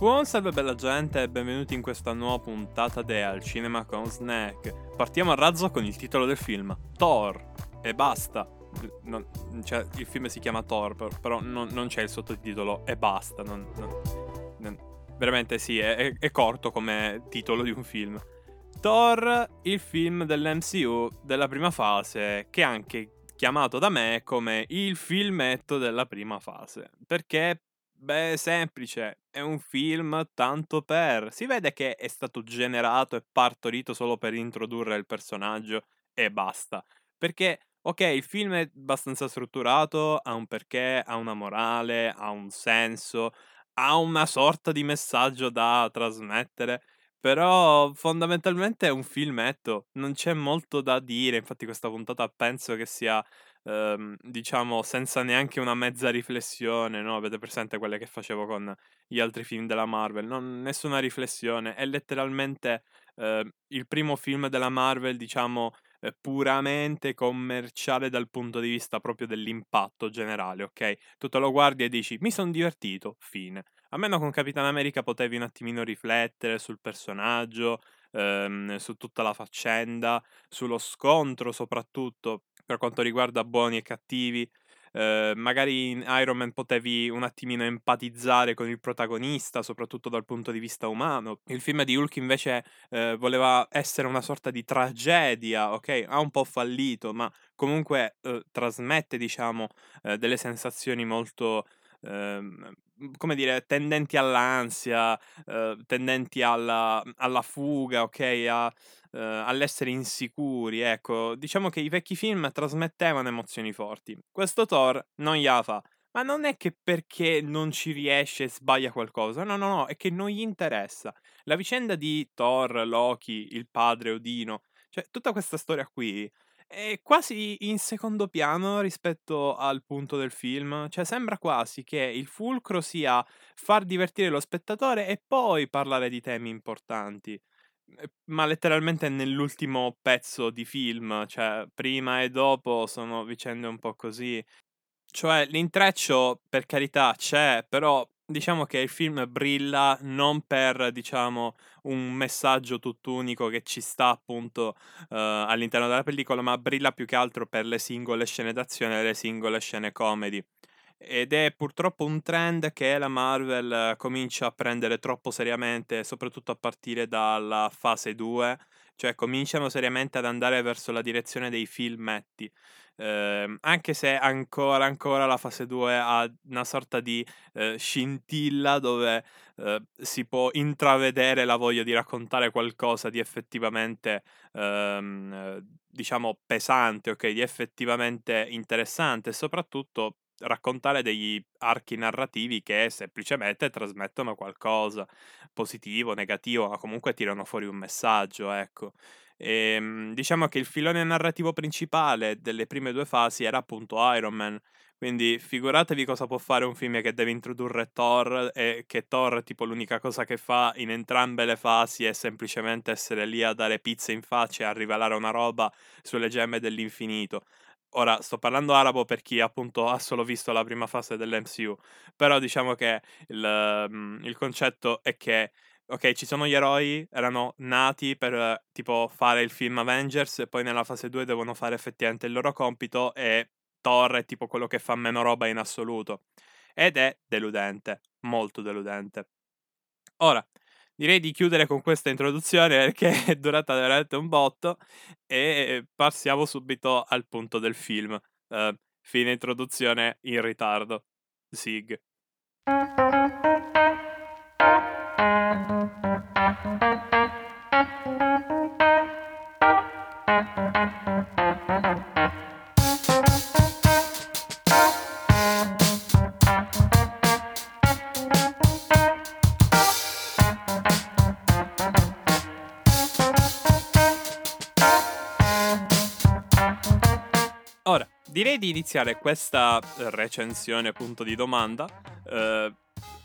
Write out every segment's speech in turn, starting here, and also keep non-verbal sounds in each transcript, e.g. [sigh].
Buon salve bella gente e benvenuti in questa nuova puntata di Al Cinema con Snack. Partiamo a razzo con il titolo del film, Thor, e basta. Non, cioè, il film si chiama Thor, però non, non c'è il sottotitolo e basta. Non, veramente sì, è, è corto come titolo di un film. Thor, il film dell'MCU della prima fase, che è anche chiamato da me come il filmetto della prima fase. Perché Beh, semplice, è un film tanto per. Si vede che è stato generato e partorito solo per introdurre il personaggio e basta. Perché, ok, il film è abbastanza strutturato, ha un perché, ha una morale, ha un senso, ha una sorta di messaggio da trasmettere. Però fondamentalmente è un filmetto, non c'è molto da dire, infatti questa puntata penso che sia ehm, diciamo, senza neanche una mezza riflessione, no? Avete presente quelle che facevo con gli altri film della Marvel? Non, nessuna riflessione, è letteralmente eh, il primo film della Marvel, diciamo, eh, puramente commerciale dal punto di vista proprio dell'impatto generale, ok? Tu te lo guardi e dici, mi sono divertito, fine. A meno con Capitan America potevi un attimino riflettere sul personaggio, ehm, su tutta la faccenda, sullo scontro soprattutto per quanto riguarda buoni e cattivi. Eh, magari in Iron Man potevi un attimino empatizzare con il protagonista, soprattutto dal punto di vista umano. Il film di Hulk invece eh, voleva essere una sorta di tragedia, ok? Ha un po' fallito, ma comunque eh, trasmette, diciamo, eh, delle sensazioni molto ehm, come dire, tendenti all'ansia, eh, tendenti alla, alla, fuga, ok? A, eh, all'essere insicuri, ecco. Diciamo che i vecchi film trasmettevano emozioni forti. Questo Thor non gliela fa. Ma non è che perché non ci riesce sbaglia qualcosa, no, no, no, è che non gli interessa. La vicenda di Thor, Loki, il padre Odino, cioè tutta questa storia qui è quasi in secondo piano rispetto al punto del film. Cioè, sembra quasi che il fulcro sia far divertire lo spettatore e poi parlare di temi importanti. Ma letteralmente nell'ultimo pezzo di film, cioè prima e dopo sono vicende un po' così. Cioè, l'intreccio, per carità, c'è, però diciamo che il film brilla non per, diciamo, un messaggio tutt'unico che ci sta appunto uh, all'interno della pellicola, ma brilla più che altro per le singole scene d'azione e le singole scene comedy. Ed è purtroppo un trend che la Marvel comincia a prendere troppo seriamente, soprattutto a partire dalla fase 2, cioè cominciano seriamente ad andare verso la direzione dei filmetti. Eh, anche se ancora, ancora la fase 2 ha una sorta di eh, scintilla dove eh, si può intravedere la voglia di raccontare qualcosa di effettivamente, ehm, diciamo, pesante, ok? Di effettivamente interessante e soprattutto raccontare degli archi narrativi che semplicemente trasmettono qualcosa positivo, negativo, ma comunque tirano fuori un messaggio, ecco. E, ehm, diciamo che il filone narrativo principale delle prime due fasi era appunto Iron Man. Quindi figuratevi cosa può fare un film che deve introdurre Thor e che Thor, tipo, l'unica cosa che fa in entrambe le fasi è semplicemente essere lì a dare pizze in faccia e a rivelare una roba sulle gemme dell'infinito. Ora sto parlando arabo per chi appunto ha solo visto la prima fase dell'MCU, però diciamo che il, mm, il concetto è che ok, ci sono gli eroi, erano nati per tipo fare il film Avengers e poi nella fase 2 devono fare effettivamente il loro compito e Thor è tipo quello che fa meno roba in assoluto. Ed è deludente, molto deludente. Ora, direi di chiudere con questa introduzione perché [laughs] è durata veramente un botto e passiamo subito al punto del film. Uh, fine introduzione in ritardo. Sig. Direi di iniziare questa recensione, punto di domanda, eh,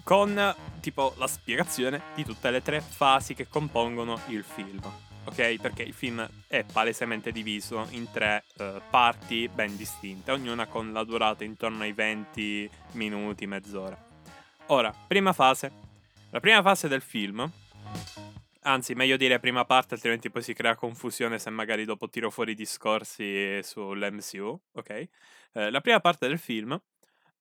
con tipo la spiegazione di tutte le tre fasi che compongono il film. Ok? Perché il film è palesemente diviso in tre eh, parti ben distinte, ognuna con la durata intorno ai 20 minuti, mezz'ora. Ora, prima fase, La prima fase del film, anzi meglio dire prima parte altrimenti poi si crea confusione se magari dopo tiro fuori discorsi sull'MCU, ok? Eh, la prima parte del film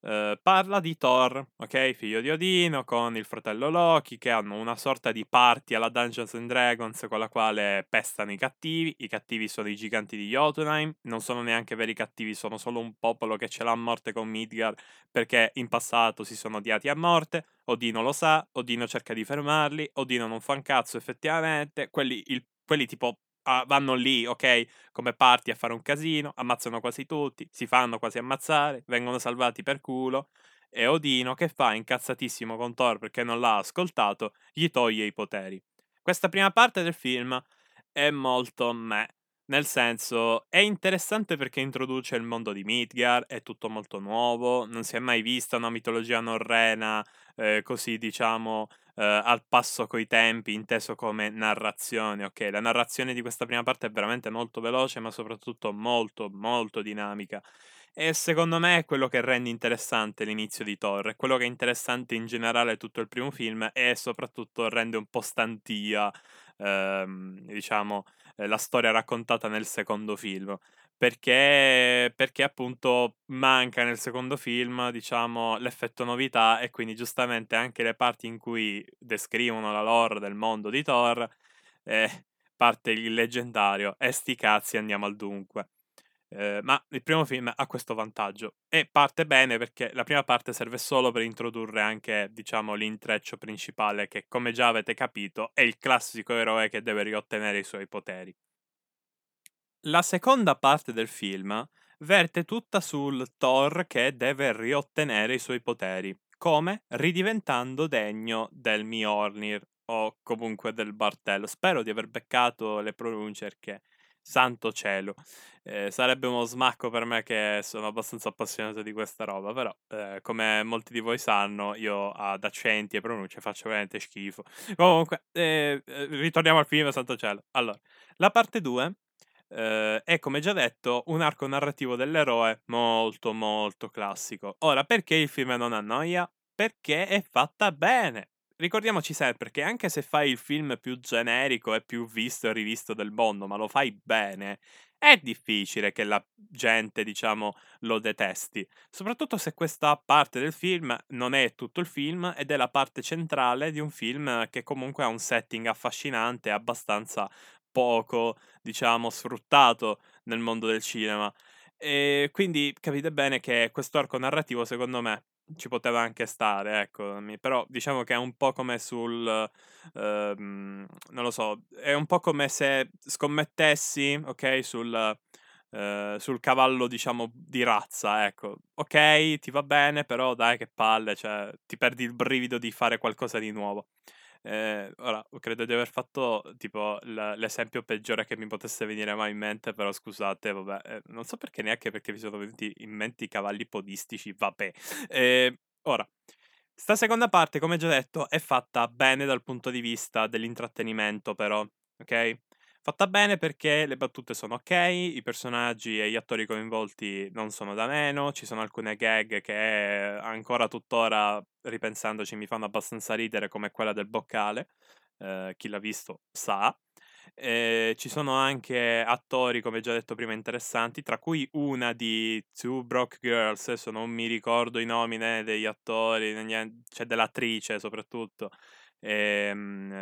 Uh, parla di Thor, ok? Figlio di Odino, con il fratello Loki, che hanno una sorta di party alla Dungeons and Dragons con la quale pestano i cattivi. I cattivi sono i giganti di Jotunheim, non sono neanche veri cattivi, sono solo un popolo che ce l'ha a morte con Midgar perché in passato si sono odiati a morte. Odino lo sa, Odino cerca di fermarli, Odino non fa un cazzo effettivamente. Quelli, il, quelli tipo ah, vanno lì, ok, come parti a fare un casino, ammazzano quasi tutti, si fanno quasi ammazzare, vengono salvati per culo. E Odino, che fa incazzatissimo con Thor perché non l'ha ascoltato, gli toglie i poteri. Questa prima parte del film è molto meh. Nel senso, è interessante perché introduce il mondo di Midgar, è tutto molto nuovo, non si è mai vista una mitologia norrena eh, così, diciamo, eh, al passo coi tempi, inteso come narrazione, ok? La narrazione di questa prima parte è veramente molto veloce, ma soprattutto molto, molto dinamica. E secondo me è quello che rende interessante l'inizio di Thor, è quello che è interessante in generale tutto il primo film e soprattutto rende un po' stantia, ehm, diciamo, eh, la storia raccontata nel secondo film. Perché, perché appunto manca nel secondo film, diciamo, l'effetto novità e quindi giustamente anche le parti in cui descrivono la lore del mondo di Thor, eh, parte il leggendario e sti cazzi andiamo al dunque. Eh, ma il primo film ha questo vantaggio e parte bene perché la prima parte serve solo per introdurre anche, diciamo, l'intreccio principale che, come già avete capito, è il classico eroe che deve riottenere i suoi poteri. La seconda parte del film verte tutta sul Thor che deve riottenere i suoi poteri. Come? Ridiventando degno del Mjolnir o comunque del Bartello. Spero di aver beccato le pronunce perché santo cielo. Eh, sarebbe uno smacco per me che sono abbastanza appassionato di questa roba, però eh, come molti di voi sanno, io ad accenti e pronunce faccio veramente schifo. Comunque, eh, eh ritorniamo al film, santo cielo. Allora, la parte 2 eh, è come già detto un arco narrativo dell'eroe molto molto classico. Ora, perché il film non annoia? Perché è fatta bene ricordiamoci sempre che anche se fai il film più generico e più visto e rivisto del mondo, ma lo fai bene, è difficile che la gente, diciamo, lo detesti. Soprattutto se questa parte del film non è tutto il film ed è la parte centrale di un film che comunque ha un setting affascinante e abbastanza poco, diciamo, sfruttato nel mondo del cinema. E quindi capite bene che questo arco narrativo, secondo me, ci poteva anche stare, ecco, però diciamo che è un po' come sul, ehm, non lo so, è un po' come se scommettessi, ok, sul, eh, sul cavallo, diciamo, di razza, ecco, ok, ti va bene, però dai che palle, cioè, ti perdi il brivido di fare qualcosa di nuovo. Eh, ora, credo di aver fatto tipo l- l'esempio peggiore che mi potesse venire mai in mente, però scusate, vabbè, eh, non so perché neanche perché vi sono venuti in mente i cavalli podistici, vabbè. Eh, ora, sta seconda parte, come già detto, è fatta bene dal punto di vista dell'intrattenimento, però, ok? Fatta bene perché le battute sono ok, i personaggi e gli attori coinvolti non sono da meno, ci sono alcune gag che ancora tuttora, ripensandoci, mi fanno abbastanza ridere come quella del boccale, eh, chi l'ha visto sa. Eh, ci sono anche attori, come già detto prima, interessanti, tra cui una di Two Broke Girls, adesso non mi ricordo i nomi né degli attori, c'è cioè dell'attrice soprattutto, e, ehm,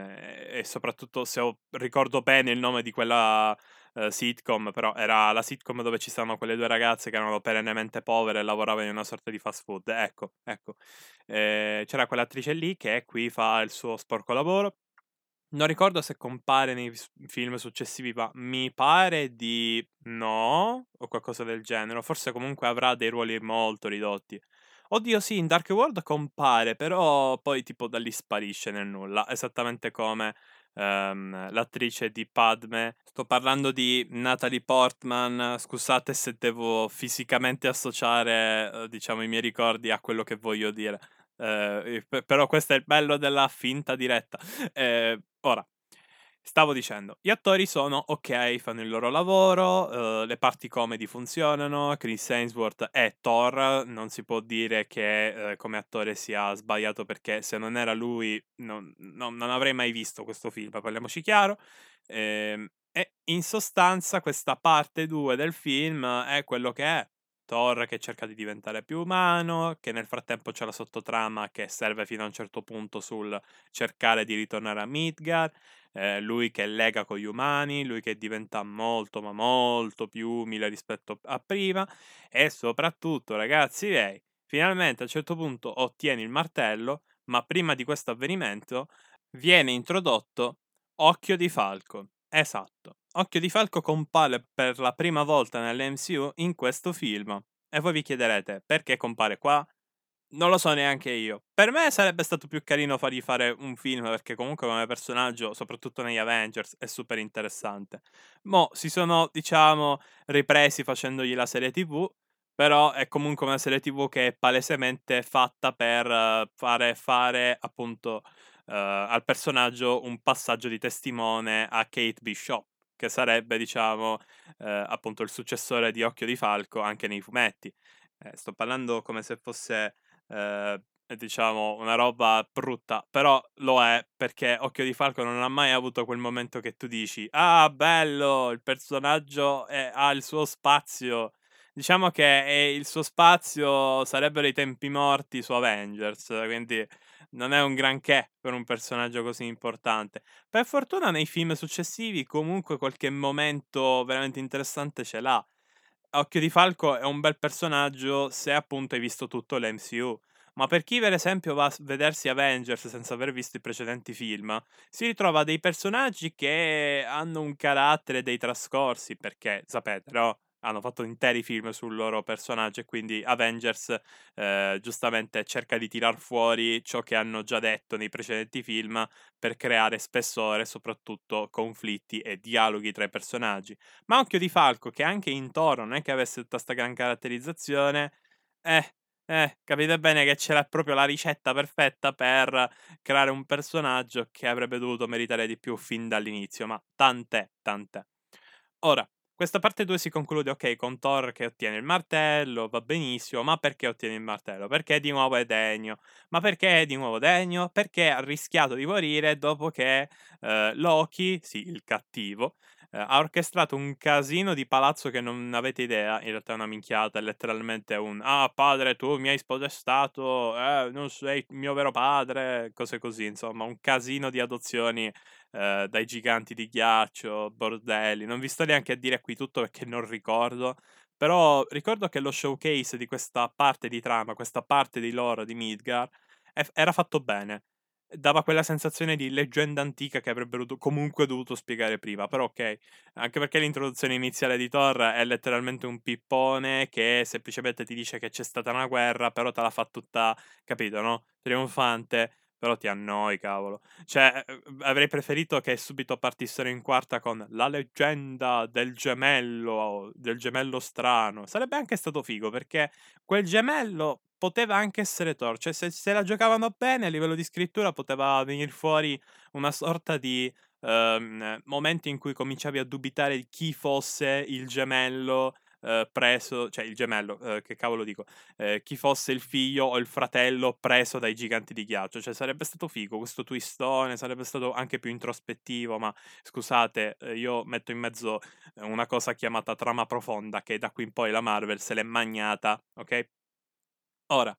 e soprattutto se ho, ricordo bene il nome di quella uh, sitcom, però era la sitcom dove ci stavano quelle due ragazze che erano perennemente povere e lavoravano in una sorta di fast food. Ecco, ecco. Eh, c'era quell'attrice lì che qui fa il suo sporco lavoro. Non ricordo se compare nei film successivi, ma mi pare di no, o qualcosa del genere. Forse comunque avrà dei ruoli molto ridotti. Oddio, sì, in Dark World compare, però poi tipo da lì sparisce nel nulla, esattamente come um, l'attrice di Padme. Sto parlando di Natalie Portman, scusate se devo fisicamente associare, uh, diciamo, i miei ricordi a quello che voglio dire. Uh, però questo è il bello della finta diretta. Uh, ora, Stavo dicendo, gli attori sono ok, fanno il loro lavoro, uh, le parti comedy funzionano, Chris Ainsworth è Thor, non si può dire che uh, come attore sia sbagliato perché se non era lui non, non, non avrei mai visto questo film, parliamoci chiaro. Eh, e in sostanza questa parte 2 del film è quello che è. Thor che cerca di diventare più umano, che nel frattempo c'è la sottotrama che serve fino a un certo punto sul cercare di ritornare a Midgard, eh, lui che lega con gli umani, lui che diventa molto ma molto più umile rispetto a prima e soprattutto ragazzi miei, finalmente a un certo punto ottieni il martello, ma prima di questo avvenimento viene introdotto Occhio di Falco. Esatto. Occhio di Falco compare per la prima volta nell'MCU in questo film. E voi vi chiederete perché compare qua? Non lo so neanche io. Per me sarebbe stato più carino fargli fare un film perché comunque come personaggio, soprattutto negli Avengers, è super interessante. Mo si sono, diciamo, ripresi facendogli la serie TV, però è comunque una serie TV che è palesemente fatta per uh, fare fare appunto uh, al personaggio un passaggio di testimone a Kate Bishop che sarebbe, diciamo, eh, appunto il successore di Occhio di Falco anche nei fumetti. Eh, sto parlando come se fosse, eh, diciamo, una roba brutta, però lo è perché Occhio di Falco non ha mai avuto quel momento che tu dici, ah, bello, il personaggio è, ha il suo spazio. Diciamo che il suo spazio sarebbero i tempi morti su Avengers, quindi non è un granché per un personaggio così importante. Per fortuna nei film successivi comunque qualche momento veramente interessante ce l'ha. Occhio di Falco è un bel personaggio se appunto hai visto tutto l'MCU. Ma per chi per esempio va a vedersi Avengers senza aver visto i precedenti film, si ritrova dei personaggi che hanno un carattere dei trascorsi, perché sapete, no? Hanno fatto interi film sul loro personaggio e quindi Avengers eh, giustamente cerca di tirar fuori ciò che hanno già detto nei precedenti film per creare spessore, soprattutto conflitti e dialoghi tra i personaggi. Ma Occhio di Falco, che anche in Toro non è che avesse tutta questa gran caratterizzazione, eh, eh, capite bene che c'era proprio la ricetta perfetta per creare un personaggio che avrebbe dovuto meritare di più fin dall'inizio, ma tant'è, tant'è. Ora, questa parte 2 si conclude, ok, con Thor che ottiene il martello, va benissimo, ma perché ottiene il martello? Perché di nuovo è degno. Ma perché è di nuovo degno? Perché ha rischiato di morire dopo che eh, Loki, sì, il cattivo, eh, ha orchestrato un casino di palazzo che non avete idea, in realtà è una minchiata, è letteralmente un ah padre tu mi hai spodestato, eh, non sei il mio vero padre, cose così, insomma, un casino di adozioni eh, dai giganti di ghiaccio, bordelli, non vi sto neanche a dire qui tutto perché non ricordo, però ricordo che lo showcase di questa parte di trama, questa parte di lore di Midgar, era fatto bene dava quella sensazione di leggenda antica che avrebbero do- comunque dovuto spiegare prima. Però, ok, anche perché l'introduzione iniziale di Thor è letteralmente un pippone che semplicemente ti dice che c'è stata una guerra, però te la fa tutta, capito, no? Trionfante. Però ti annoi, cavolo. Cioè, eh, avrei preferito che subito partissero in quarta con la leggenda del gemello, del gemello strano. Sarebbe anche stato figo, perché quel gemello poteva anche essere Thor. Cioè, se, se la giocavano bene a livello di scrittura, poteva venire fuori una sorta di um, momento in cui cominciavi a dubitare chi fosse il gemello eh, preso, cioè il gemello, eh, che cavolo dico, eh, chi fosse il figlio o il fratello preso dai giganti di ghiaccio, cioè sarebbe stato figo questo twistone, sarebbe stato anche più introspettivo, ma scusate, eh, io metto in mezzo eh, una cosa chiamata trama profonda che da qui in poi la Marvel se l'è magnata, ok? Ora,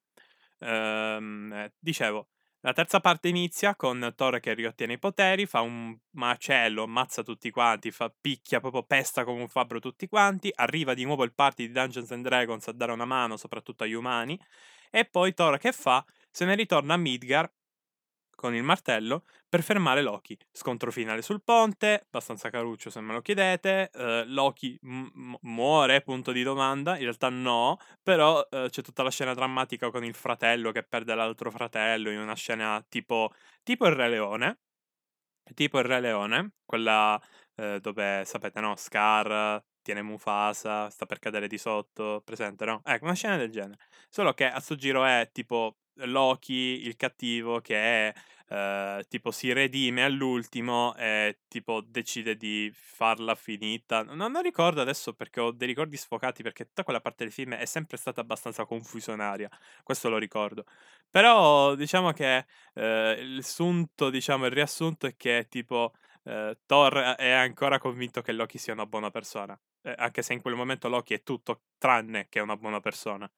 ehm, dicevo, la terza parte inizia con Thor che riottiene i poteri, fa un macello, ammazza tutti quanti, fa picchia, proprio pesta come un fabbro tutti quanti, arriva di nuovo il party di Dungeons and Dragons a dare una mano soprattutto agli umani, e poi Thor che fa? Se ne ritorna a Midgar con il martello per fermare Loki. Scontro finale sul ponte, abbastanza caruccio se me lo chiedete. Uh, Loki m- muore, punto di domanda. In realtà no, però uh, c'è tutta la scena drammatica con il fratello che perde l'altro fratello in una scena tipo, tipo il Re Leone. Tipo il Re Leone, quella uh, dove, sapete, no, Scar tiene Mufasa, sta per cadere di sotto, presente, no? Ecco, una scena del genere. Solo che a sto giro è tipo Loki, il cattivo, che è eh, tipo si redime all'ultimo e tipo decide di farla finita. Non, non ricordo adesso perché ho dei ricordi sfocati perché tutta quella parte del film è sempre stata abbastanza confusionaria, questo lo ricordo. Però diciamo che eh, il sunto, diciamo il riassunto è che tipo eh, Thor è ancora convinto che Loki sia una buona persona, eh, anche se in quel momento Loki è tutto tranne che una buona persona.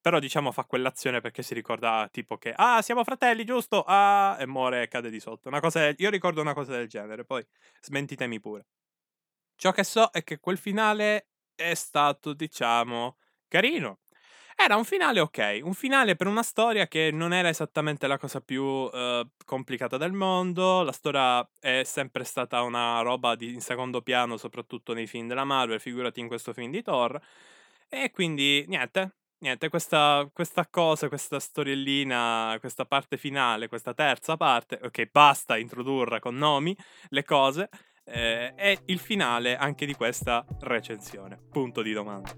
Però diciamo fa quell'azione perché si ricorda tipo che ah siamo fratelli giusto ah e muore e cade di sotto. Una cosa del... io ricordo una cosa del genere, poi smentitemi pure. Ciò che so è che quel finale è stato diciamo carino. Era un finale ok, un finale per una storia che non era esattamente la cosa più uh, complicata del mondo, la storia è sempre stata una roba di, in secondo piano, soprattutto nei film della Marvel, figurati in questo film di Thor, e quindi niente, niente, questa, questa cosa, questa storiellina, questa parte finale, questa terza parte, ok, basta introdurre con nomi le cose, eh, è il finale anche di questa recensione. Punto di domanda.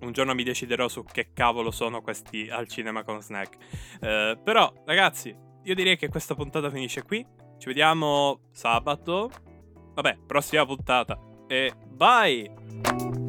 Un giorno mi deciderò su che cavolo sono questi al cinema con snack. Eh, però, ragazzi, io direi che questa puntata finisce qui. Ci vediamo sabato. Vabbè, prossima puntata. E bye!